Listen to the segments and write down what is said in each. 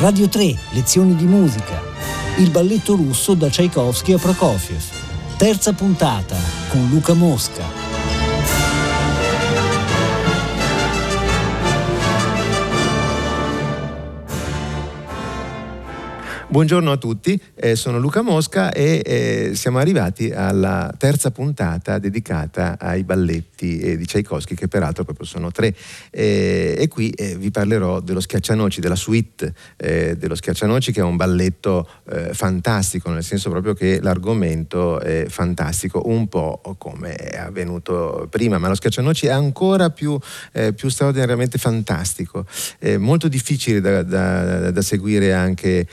Radio 3, lezioni di musica. Il balletto russo da Tchaikovsky a Prokofiev. Terza puntata con Luca Mosca. Buongiorno a tutti, eh, sono Luca Mosca e eh, siamo arrivati alla terza puntata dedicata ai balletti eh, di Tchaikovsky, che peraltro proprio sono tre. Eh, e qui eh, vi parlerò dello Schiaccianoci, della suite eh, dello Schiaccianoci, che è un balletto fantastico, nel senso proprio che l'argomento è fantastico, un po' come è avvenuto prima, ma lo Schiaccianoci è ancora più, più straordinariamente fantastico, molto difficile da, da, da seguire anche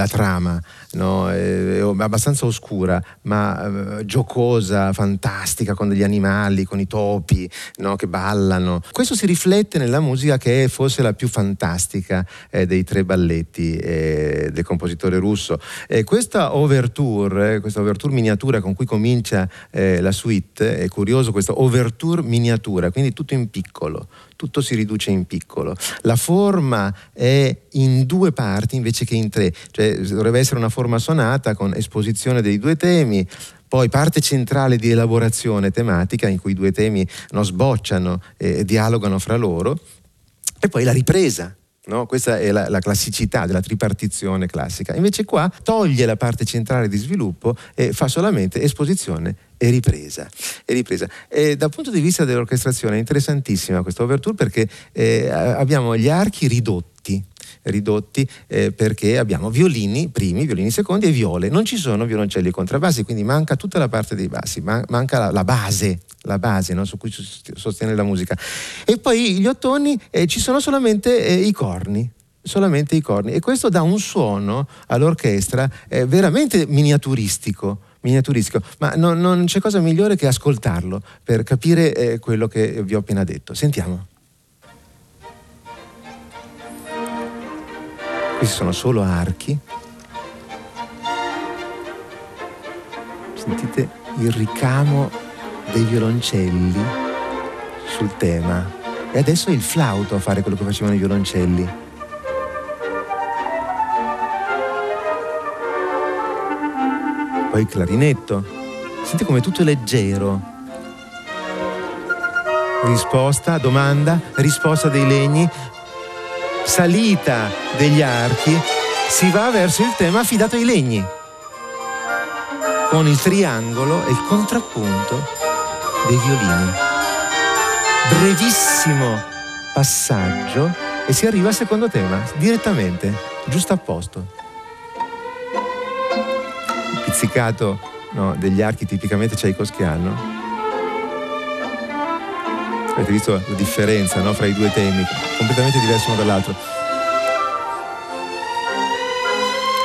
la trama, no? è abbastanza oscura, ma eh, giocosa, fantastica, con degli animali, con i topi no? che ballano. Questo si riflette nella musica che è forse la più fantastica eh, dei tre balletti eh, del compositore russo. questa overture, eh, questa overture miniatura con cui comincia eh, la suite, è curioso questo overture miniatura, quindi tutto in piccolo tutto si riduce in piccolo. La forma è in due parti invece che in tre, cioè dovrebbe essere una forma sonata con esposizione dei due temi, poi parte centrale di elaborazione tematica in cui i due temi no, sbocciano e dialogano fra loro, e poi la ripresa. No? Questa è la, la, classicità della tripartizione classica. Invece qua toglie la parte centrale di sviluppo e fa solamente esposizione e ripresa. E ripresa. E dal punto di vista dell'orchestrazione è interessantissima questa overture perché eh, abbiamo gli archi ridotti ridotti eh, perché abbiamo violini primi, violini secondi e viole. Non ci sono violoncelli e contrabbassi, quindi manca tutta la parte dei bassi, man- manca la, la, base, la base no? su cui sostiene la musica. E poi gli ottoni eh, ci sono solamente eh, i corni, solamente i corni e questo dà un suono all'orchestra eh, veramente miniaturistico miniaturistico, ma non, non, c'è cosa migliore che ascoltarlo per capire eh, quello che vi ho appena detto. Sentiamo. Questi sono solo archi. Sentite il ricamo dei violoncelli sul tema. E adesso è il flauto a fare quello che facevano i violoncelli. poi il clarinetto. Senti come tutto è leggero. Risposta, domanda, risposta dei legni, salita degli archi, si va verso il tema affidato ai legni, con il triangolo e il contrappunto dei violini. Brevissimo passaggio e si arriva al secondo tema, direttamente, giusto a posto pizzicato no, degli archi tipicamente tchaikovskiano. Avete visto la differenza no, fra i due temi, completamente diverso uno dall'altro.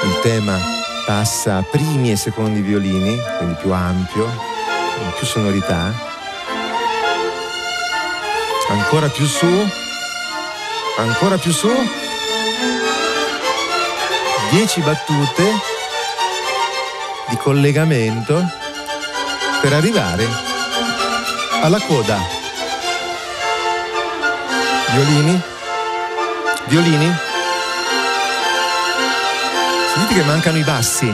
Il tema passa a primi e secondi violini, quindi più ampio, più sonorità. Ancora più su, ancora più su. Dieci battute di collegamento per arrivare alla coda. Violini? Violini? Sentite che mancano i bassi.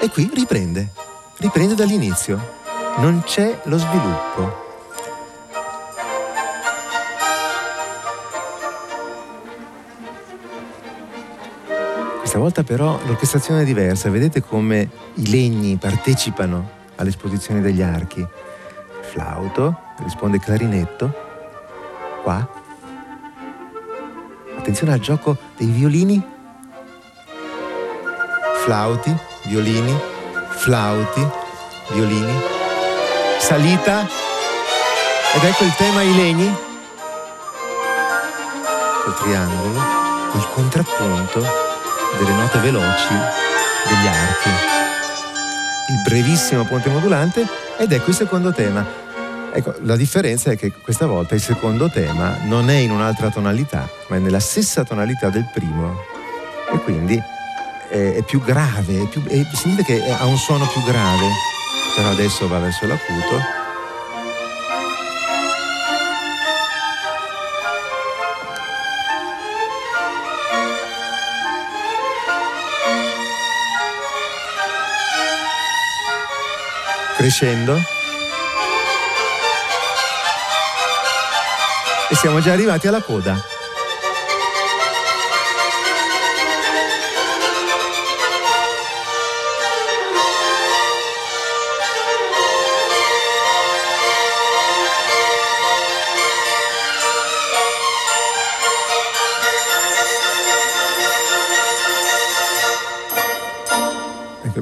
E qui riprende, riprende dall'inizio. Non c'è lo sviluppo. Questa volta però l'orchestrazione è diversa, vedete come i legni partecipano all'esposizione degli archi. Flauto, risponde clarinetto, qua. Attenzione al gioco dei violini. Flauti, violini, flauti, violini. Salita. Ed ecco il tema i legni. Col triangolo, il contrappunto delle note veloci degli archi. Il brevissimo ponte modulante ed ecco il secondo tema. Ecco, la differenza è che questa volta il secondo tema non è in un'altra tonalità, ma è nella stessa tonalità del primo. E quindi è, è più grave, è più, è, significa che ha un suono più grave, però adesso va verso l'acuto. Crescendo. E siamo già arrivati alla coda.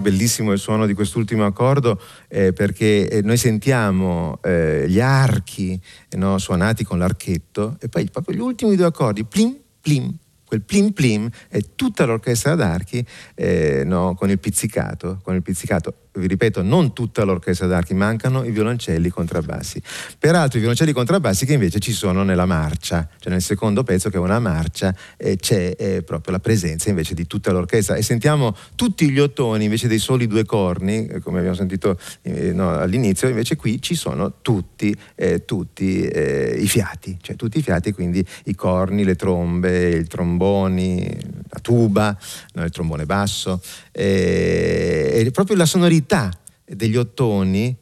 Bellissimo il suono di quest'ultimo accordo eh, perché eh, noi sentiamo eh, gli archi no, suonati con l'archetto e poi proprio gli ultimi due accordi, plim, plim, quel plim plim è tutta l'orchestra d'archi eh, no, con il pizzicato, con il pizzicato vi ripeto, non tutta l'orchestra d'archi, mancano i violoncelli contrabbassi. Peraltro i violoncelli contrabbassi che invece ci sono nella marcia, cioè nel secondo pezzo che è una marcia eh, c'è eh, proprio la presenza invece di tutta l'orchestra e sentiamo tutti gli ottoni invece dei soli due corni, eh, come abbiamo sentito eh, no, all'inizio, invece qui ci sono tutti, eh, tutti eh, i fiati, cioè tutti i fiati, quindi i corni, le trombe, i tromboni, la tuba, no, il trombone basso, e proprio la sonorità degli ottoni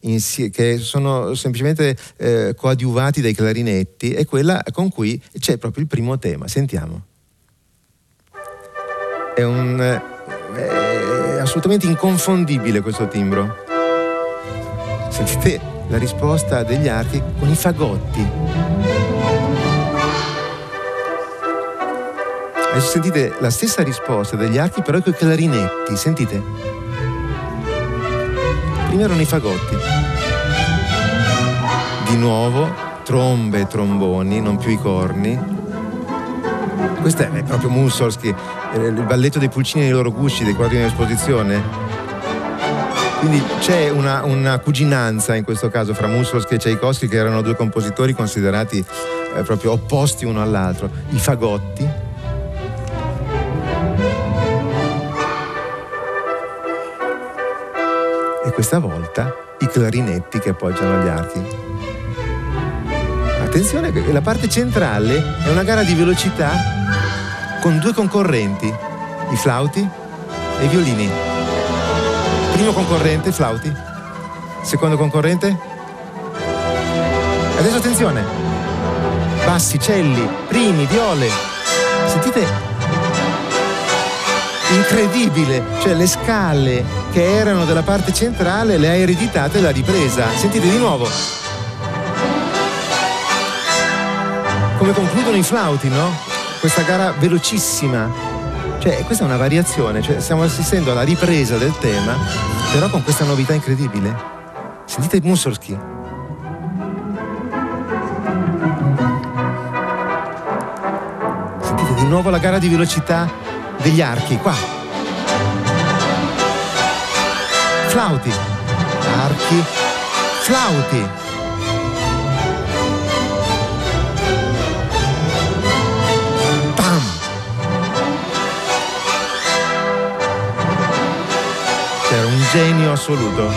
che sono semplicemente eh, coadiuvati dai clarinetti è quella con cui c'è proprio il primo tema. Sentiamo. È, un, è assolutamente inconfondibile questo timbro. Sentite la risposta degli archi con i fagotti. Adesso sentite la stessa risposta degli archi però con i clarinetti. Sentite prima erano i fagotti. Di nuovo trombe e tromboni, non più i corni. Questo è proprio Mussorgsky, il balletto dei pulcini nei loro gusci, dei quadri in esposizione. Quindi c'è una, una, cuginanza in questo caso fra Mussorgsky e Tchaikovsky, che erano due compositori considerati eh, proprio opposti uno all'altro. I fagotti, questa volta i clarinetti che appoggiano gli archi. Attenzione, la parte centrale è una gara di velocità con due concorrenti, i flauti e i violini. Primo concorrente, flauti. Secondo concorrente. Adesso attenzione. Bassi, celli, primi, viole. Sentite incredibile, cioè le scale che erano della parte centrale le ha ereditate la ripresa. Sentite di nuovo. Come concludono i flauti, no? Questa gara velocissima. Cioè, questa è una variazione, cioè, stiamo assistendo alla ripresa del tema, però con questa novità incredibile. Sentite Mussorgsky. Sentite di nuovo la gara di velocità degli archi, qua. Flauti, archi, flauti. Pam. C'era un genio assoluto.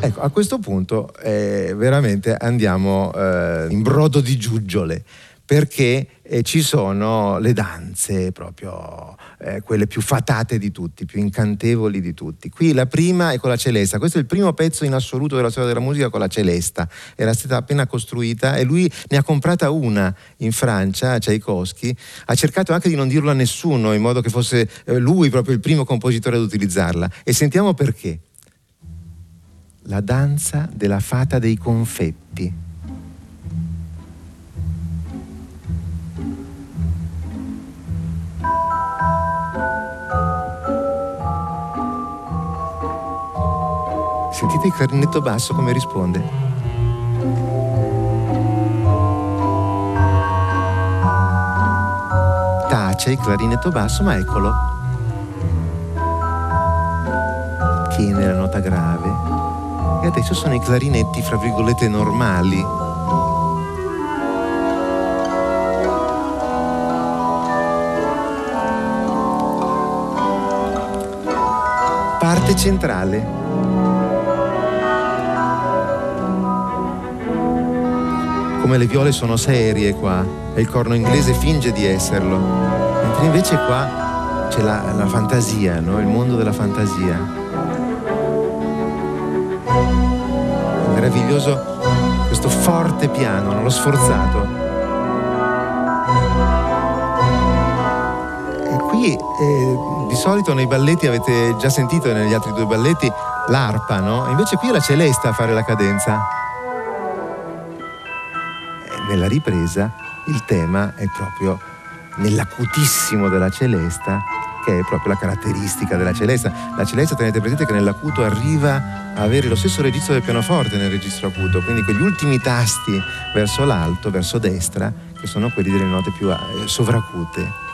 Ecco, a questo punto eh, veramente andiamo eh, in brodo di giuggiole perché eh, ci sono le danze proprio eh, quelle più fatate di tutti, più incantevoli di tutti. Qui la prima è con la celesta, questo è il primo pezzo in assoluto della storia della musica con la celesta, era stata appena costruita e lui ne ha comprata una in Francia, a Tchaikovsky, ha cercato anche di non dirlo a nessuno in modo che fosse eh, lui proprio il primo compositore ad utilizzarla. E sentiamo perché. La danza della fata dei confetti. Sentite il clarinetto basso come risponde. Tace il clarinetto basso, ma eccolo. Tiene la nota grave e adesso sono i clarinetti, fra virgolette, normali. Parte centrale. Come le viole sono serie qua e il corno inglese finge di esserlo, mentre invece qua c'è la, la fantasia, no? il mondo della fantasia. È meraviglioso questo forte piano, no? lo sforzato. E qui eh, di solito nei balletti avete già sentito negli altri due balletti l'arpa, no? Invece qui è la celesta a fare la cadenza. Nella ripresa il tema è proprio nell'acutissimo della celesta, che è proprio la caratteristica della celesta. La celesta tenete presente che nell'acuto arriva a avere lo stesso registro del pianoforte nel registro acuto, quindi quegli ultimi tasti verso l'alto, verso destra, che sono quelli delle note più eh, sovracute.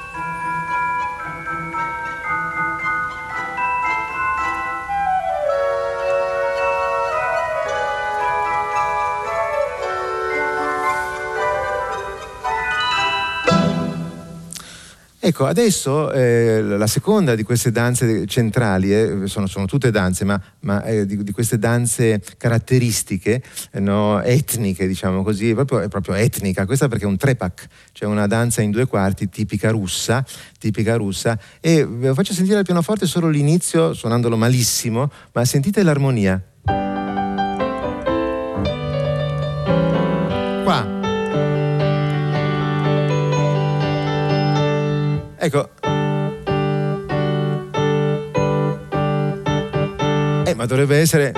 Ecco, adesso eh, la seconda di queste danze centrali, eh, sono, sono, tutte danze, ma, ma eh, di, di, queste danze caratteristiche, eh, no, etniche, diciamo così, è proprio, è proprio, etnica, questa perché è un trepak, cioè una danza in due quarti tipica russa, tipica russa, e ve lo faccio sentire al pianoforte solo l'inizio, suonandolo malissimo, ma sentite l'armonia. Ecco. Eh, ma dovrebbe essere...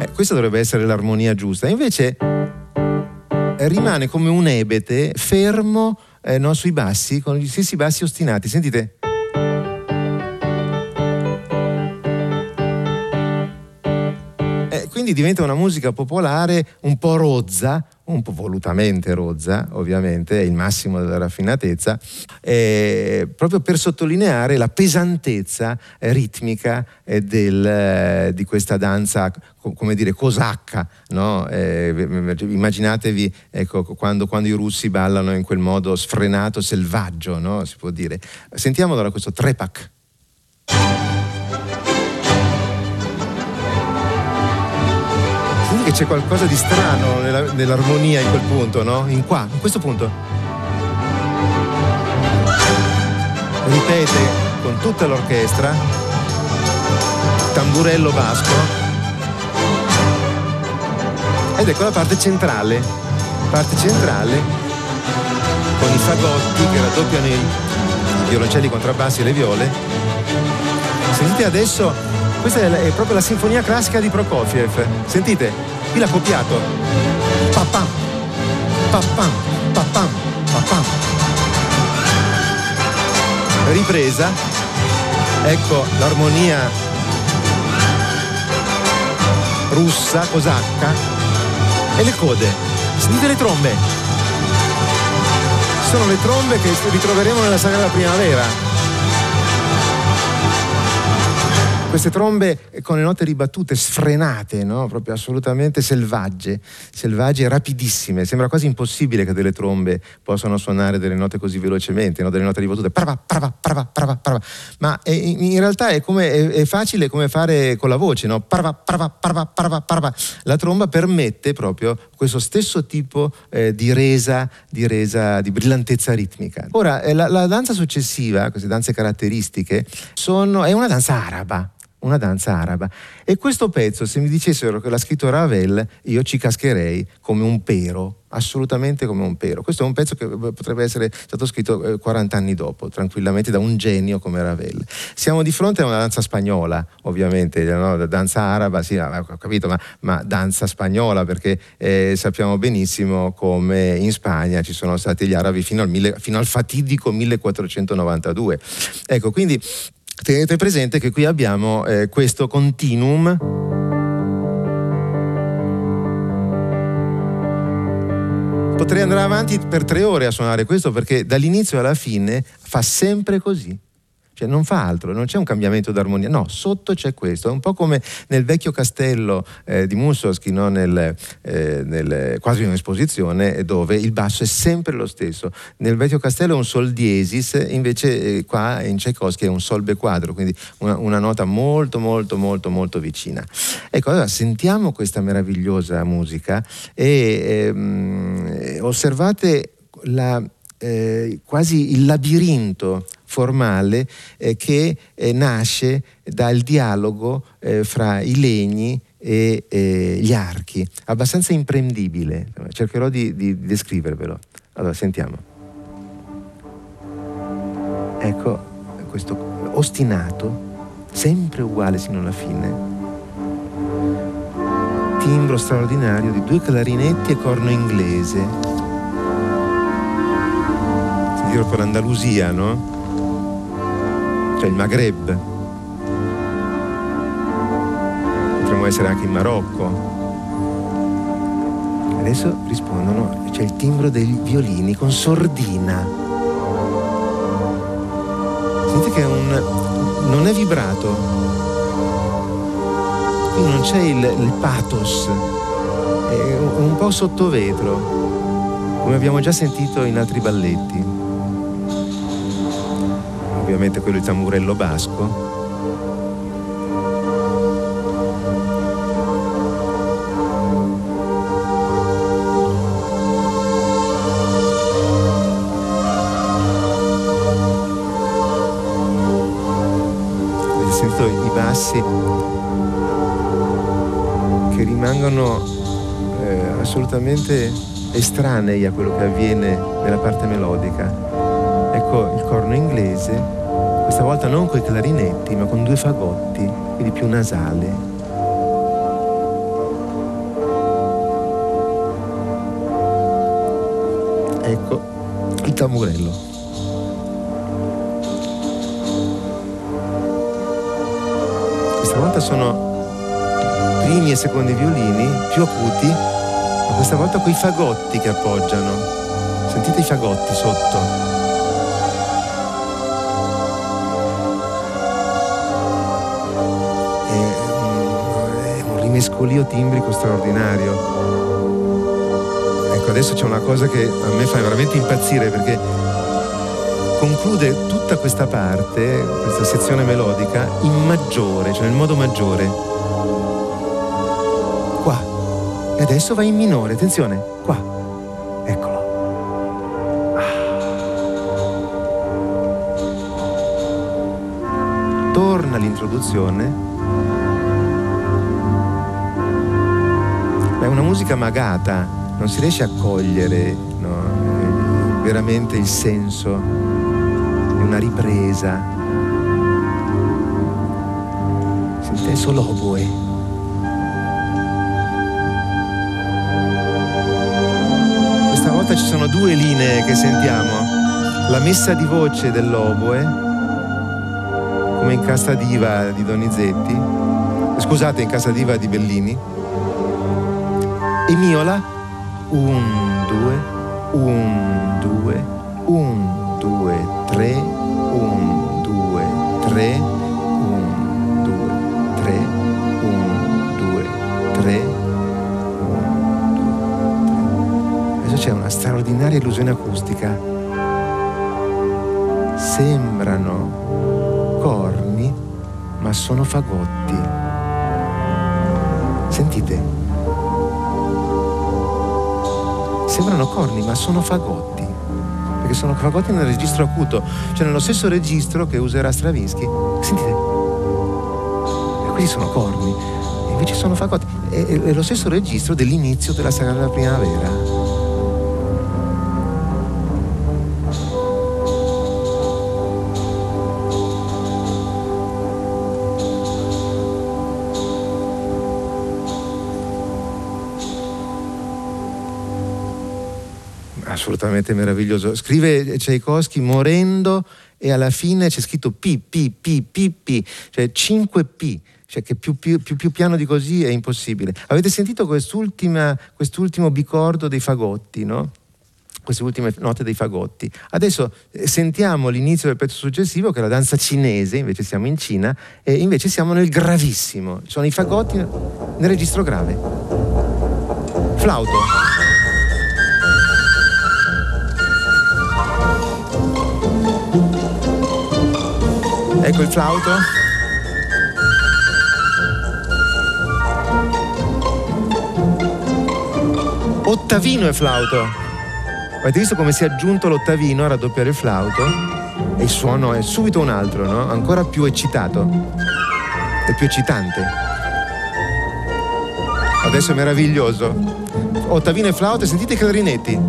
Eh, questa dovrebbe essere l'armonia giusta. Invece rimane come un ebete fermo eh, no, sui bassi, con gli stessi bassi ostinati. Sentite? Eh, quindi diventa una musica popolare un po' rozza, un po' volutamente rozza, ovviamente, è il massimo della raffinatezza, eh, proprio per sottolineare la pesantezza eh, ritmica eh, del, eh, di questa danza, co- come dire, cosacca. No? Eh, immaginatevi ecco, quando, quando, i russi ballano in quel modo sfrenato, selvaggio, no? si può dire. Sentiamo allora questo trepak. Che c'è qualcosa di strano nella, nell'armonia in quel punto, no? In qua, in questo punto. Ripete con tutta l'orchestra, tamburello basco, ed ecco la parte centrale, parte centrale con i fagotti che raddoppiano i violoncelli, i contrabbassi e le viole. Sentite adesso, questa è, proprio la sinfonia classica di Prokofiev. Sentite, Qui l'ha copiato. Papam, papam, papam, papam. Ripresa. Ecco l'armonia russa, cosacca. E le code. Sentite le trombe. Sono le trombe che ritroveremo nella sagra primavera. queste trombe con le note ribattute, sfrenate, no? proprio assolutamente selvagge, selvagge rapidissime. Sembra quasi impossibile che delle trombe possano suonare delle note così velocemente, no? delle note ribattute, prava, prava, prava, prava, prava. ma è, in realtà è, come, è, è, facile come fare con la voce, no? prava, prava, prava, prava, prava. La tromba permette proprio questo stesso tipo eh, di resa, di resa, di brillantezza ritmica. Ora, eh, la, la danza successiva, queste danze caratteristiche, sono, è una danza araba una danza araba. E questo pezzo, se mi dicessero che l'ha scritto Ravel, io ci cascherei come un pero, assolutamente come un pero. Questo è un pezzo che potrebbe essere stato scritto 40 eh, anni dopo, tranquillamente da un genio come Ravel. Siamo di fronte a una danza spagnola, ovviamente, no? danza araba, sì, ho capito, ma, ma danza spagnola, perché eh, sappiamo benissimo come in Spagna ci sono stati gli arabi fino al, mille, fino al fatidico 1492. Ecco, quindi Tenete presente che qui abbiamo eh, questo continuum Potrei andare avanti per tre ore a suonare questo perché dall'inizio alla fine fa sempre così. Cioè non fa altro, non c'è un cambiamento d'armonia, no, sotto c'è questo, è un po' come nel vecchio castello eh, di Mussorgsky, no? nel, eh, nel, quasi un'esposizione, dove il basso è sempre lo stesso. Nel vecchio castello è un sol diesis, invece eh, qua in Tchaikovsky è un sol be quadro, quindi una, una, nota molto molto molto molto vicina. Ecco, allora sentiamo questa meravigliosa musica e ehm, osservate la, eh, quasi il labirinto formale eh, che eh, nasce dal dialogo eh, fra i legni e gli archi, abbastanza imprendibile. Cercherò di, di descrivervelo. Allora, sentiamo. Ecco questo ostinato, sempre uguale sino alla fine. Timbro straordinario di due clarinetti e corno inglese. Sentire per l'Andalusia, no? Cioè il Maghreb. Potremmo essere anche in Marocco. Adesso rispondono, c'è il timbro dei violini con sordina. Sentite che è un, non è vibrato, quindi non c'è il, il pathos, è un, un po' sottovetro, come abbiamo già sentito in altri balletti. Ovviamente quello di tamburello basco. bassi che rimangono eh, assolutamente estranei a quello che avviene nella parte melodica. Ecco il corno inglese, questa volta non con i clarinetti, ma con due fagotti, quindi più nasale. Ecco il tamburello. volta sono primi e secondi violini più acuti, ma questa volta con i fagotti che appoggiano. Sentite i fagotti sotto. Rimescolio timbrico straordinario. Ecco, adesso c'è una cosa che a me fa veramente impazzire perché conclude tutta questa parte, questa sezione melodica, in maggiore, cioè nel modo maggiore. Qua. E adesso va in minore, attenzione, qua. Eccolo. Ah. Torna l'introduzione. È una musica magata, non si riesce a cogliere no, veramente il senso una ripresa. Sentite solo oboe. Questa volta ci sono due linee che sentiamo. La messa di voce dell'oboe, come in Casta Diva di Donizetti, scusate, in Casa Diva di Bellini, e Miola, un, due, un, due, un, due, tre, 1, 2, 3, 1, 2, 3, 1, 2, 3, 1, 2, 3. Adesso c'è una straordinaria illusione acustica. Sembrano corni, ma sono fagotti. Sentite. Sembrano corni, ma sono fagotti perché sono fagotti nel registro acuto, cioè nello stesso registro che userà Stravinsky. Sentite, e questi sono corni, invece sono fagotti. È, è lo stesso registro dell'inizio della Sagrada Primavera. Assolutamente meraviglioso. Scrive Tchaikovsky morendo e alla fine c'è scritto P, P, P, P, P, cioè 5 P, cioè che più, più, più, più piano di così è impossibile. Avete sentito quest'ultimo bicordo dei fagotti, no? queste ultime note dei fagotti. Adesso eh, sentiamo l'inizio del pezzo successivo, che è la danza cinese, invece siamo in Cina, e invece siamo nel gravissimo. Sono i fagotti nel registro grave. Flauto. Ecco il flauto. Ottavino e flauto. Avete visto come si è aggiunto l'ottavino a raddoppiare il flauto? E il suono è subito un altro, no? Ancora più eccitato. È più eccitante. Adesso è meraviglioso. Ottavino e flauto, sentite i clarinetti.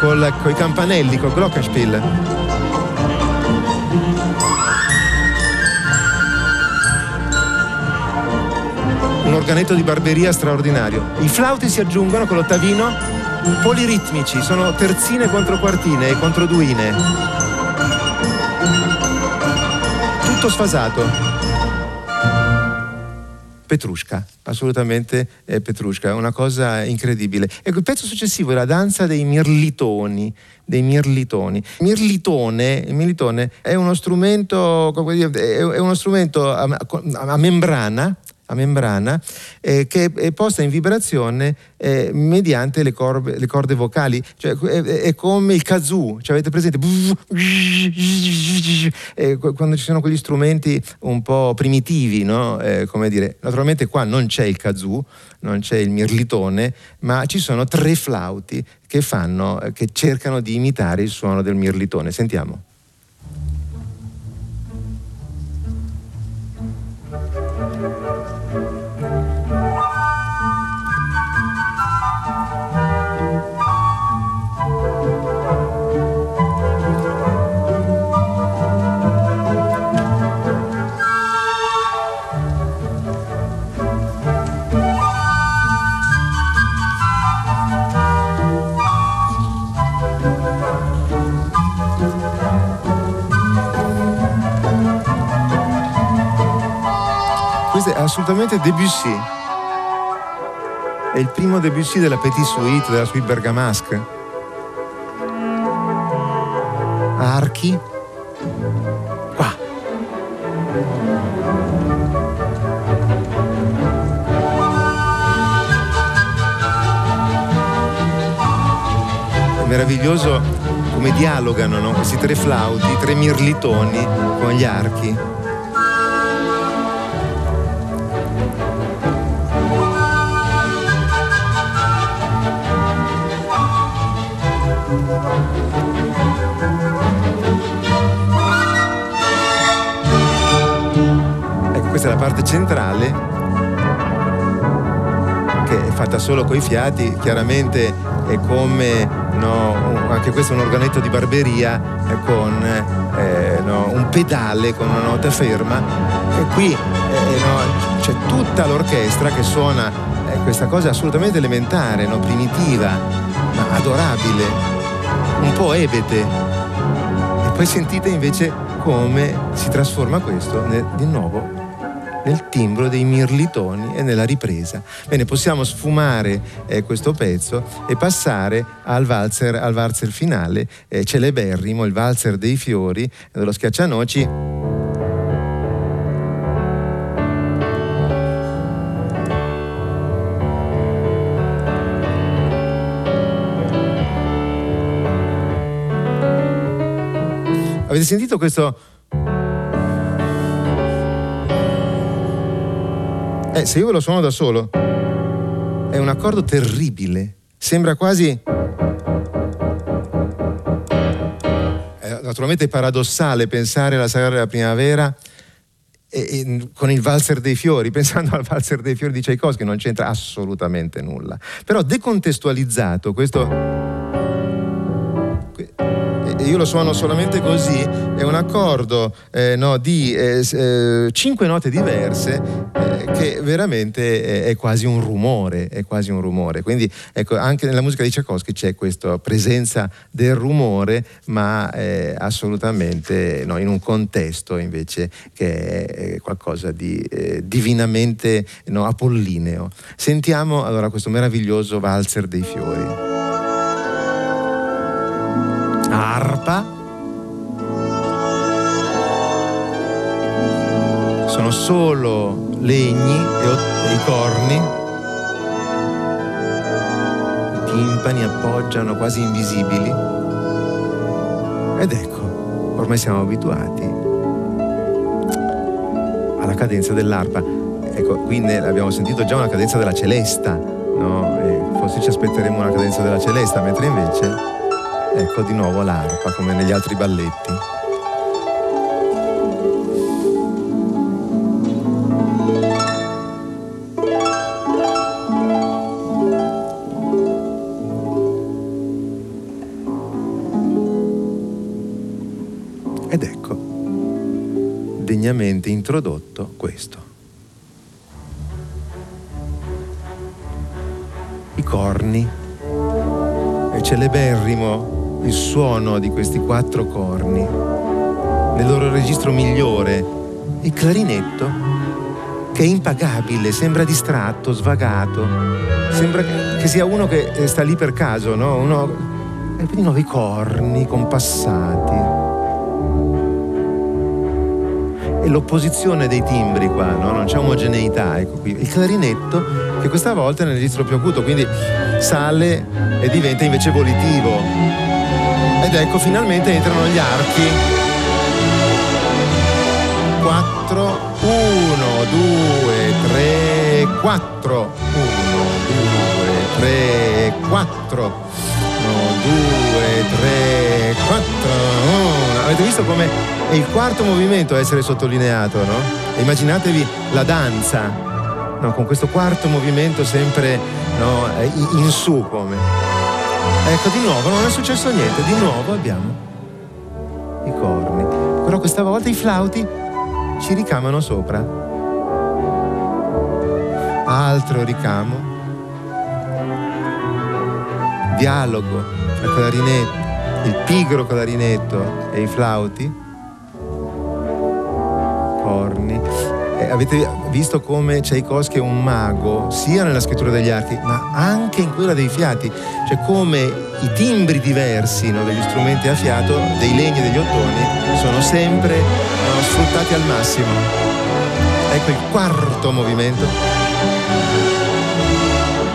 Con i campanelli, col glockenspiel. un organetto di barberia straordinario. I flauti si aggiungono con l'ottavino poliritmici, sono terzine contro quartine e contro duine. Tutto sfasato. Petrushka, assolutamente eh, Petrushka, una cosa incredibile. Ecco, il pezzo successivo è la danza dei mirlitoni, dei mirlitoni. Mirlitone, il mirlitone è uno strumento, è uno strumento a, a membrana a membrana eh, che è posta in vibrazione eh, mediante le, corbe, le, corde vocali, cioè, è, è, come il kazoo, cioè, avete presente? Eh, quando ci sono quegli strumenti un po' primitivi, no? Eh, come dire, naturalmente qua non c'è il kazoo, non c'è il mirlitone, ma ci sono tre flauti che, fanno, che cercano di imitare il suono del mirlitone. Sentiamo. Assolutamente Debussy. È il primo Debussy della Petit Suite, della Suite Bergamasque. Archi. Qua. È meraviglioso come dialogano no? questi tre flauti, tre mirlitoni con gli archi. Questa è la parte centrale che è fatta solo coi fiati, chiaramente è come no, anche questo è un organetto di barberia con eh, no, un pedale con una nota ferma e qui eh, no, c'è tutta l'orchestra che suona eh, questa cosa assolutamente elementare, primitiva, ma adorabile, un po' ebete. E poi sentite invece come si trasforma questo di nuovo nel timbro dei mirlitoni e nella ripresa. Bene, possiamo sfumare eh, questo pezzo e passare al valzer, al valzer finale, eh, celeberrimo, il valzer dei fiori dello Schiaccianoci. Avete sentito questo Eh, se io ve lo suono da solo, è un accordo terribile. Sembra quasi... È naturalmente paradossale pensare alla sagra della primavera e, e, con il valzer dei fiori, pensando al valzer dei fiori di Tchaikovsky, non c'entra assolutamente nulla. Però decontestualizzato, questo io lo suono solamente così, è un accordo eh, no, di eh, eh, cinque note diverse eh, che veramente è, è, quasi un rumore, è quasi un rumore. Quindi ecco, anche nella musica di Tchaikovsky c'è questa presenza del rumore, ma eh, assolutamente no, in un contesto invece che è qualcosa di eh, divinamente no, apollineo. Sentiamo allora questo meraviglioso valzer dei fiori arpa, sono solo legni e, i corni, i timpani appoggiano quasi invisibili ed ecco, ormai siamo abituati alla cadenza dell'arpa. Ecco, qui abbiamo sentito già una cadenza della celesta, no? forse ci aspetteremo una cadenza della celesta, mentre invece ecco di nuovo l'arpa come negli altri balletti. Ed ecco, degnamente introdotto questo. I corni. È celeberrimo il suono di questi quattro corni. Nel loro registro migliore, il clarinetto, che è impagabile, sembra distratto, svagato. Sembra che sia uno che sta lì per caso, no? Uno... E poi di nuovo i corni compassati e l'opposizione dei timbri qua, no? non c'è omogeneità. Ecco qui. Il clarinetto, che questa volta è nel registro più acuto, quindi sale e diventa invece volitivo. Ed ecco, finalmente entrano gli archi. 4, 1, 2, 3, 4. 1, 2, 3, 4. 1, 2, 3, 4. Avete visto come è il quarto movimento a essere sottolineato, no? immaginatevi la danza, no? con questo quarto movimento sempre no? in su come. Ecco, di nuovo non è successo niente, di nuovo abbiamo i corni. Però questa volta i flauti ci ricamano sopra. Altro ricamo. Dialogo tra clarinetto, il pigro clarinetto e i flauti corni. Eh, avete visto come Tchaikovsky è un mago sia nella scrittura degli archi ma anche in quella dei fiati, cioè come i timbri diversi no, degli strumenti a fiato, dei legni e degli ottoni, sono sempre no, sfruttati al massimo. Ecco il quarto movimento.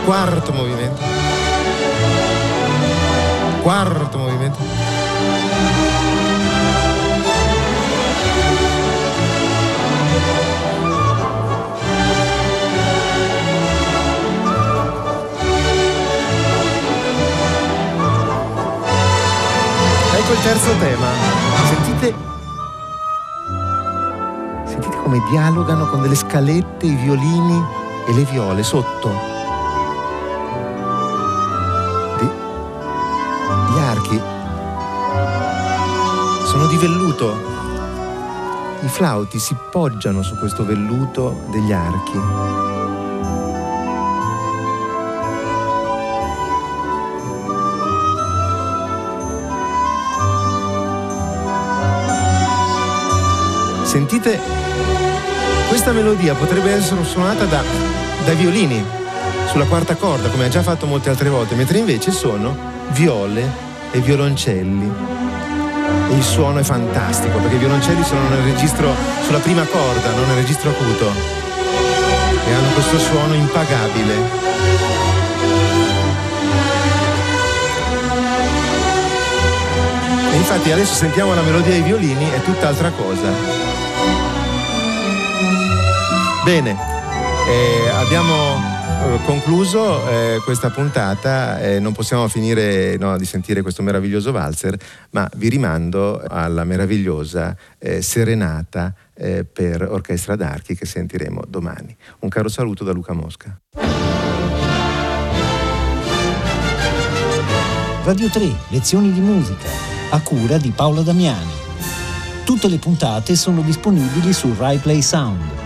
Quarto movimento. Quarto movimento. Terzo tema. Sentite, sentite come dialogano con delle scalette i violini e le viole sotto. Gli archi sono di velluto. I flauti si poggiano su questo velluto degli archi. Sentite, questa melodia potrebbe essere suonata da, da violini sulla quarta corda, come ha già fatto molte altre volte, mentre invece sono viole e violoncelli. E il suono è fantastico, perché i violoncelli sono nel registro, sulla prima corda, non nel registro acuto. E hanno questo suono impagabile. E infatti adesso sentiamo la melodia dei violini, è tutt'altra cosa. Bene, eh, abbiamo eh, concluso eh, questa puntata, eh, non possiamo finire no, di sentire questo meraviglioso valzer, ma vi rimando alla meravigliosa eh, serenata eh, per orchestra d'archi che sentiremo domani. Un caro saluto da Luca Mosca. Radio 3, lezioni di musica, a cura di Paola Damiani. Tutte le puntate sono disponibili su RaiPlay Sound.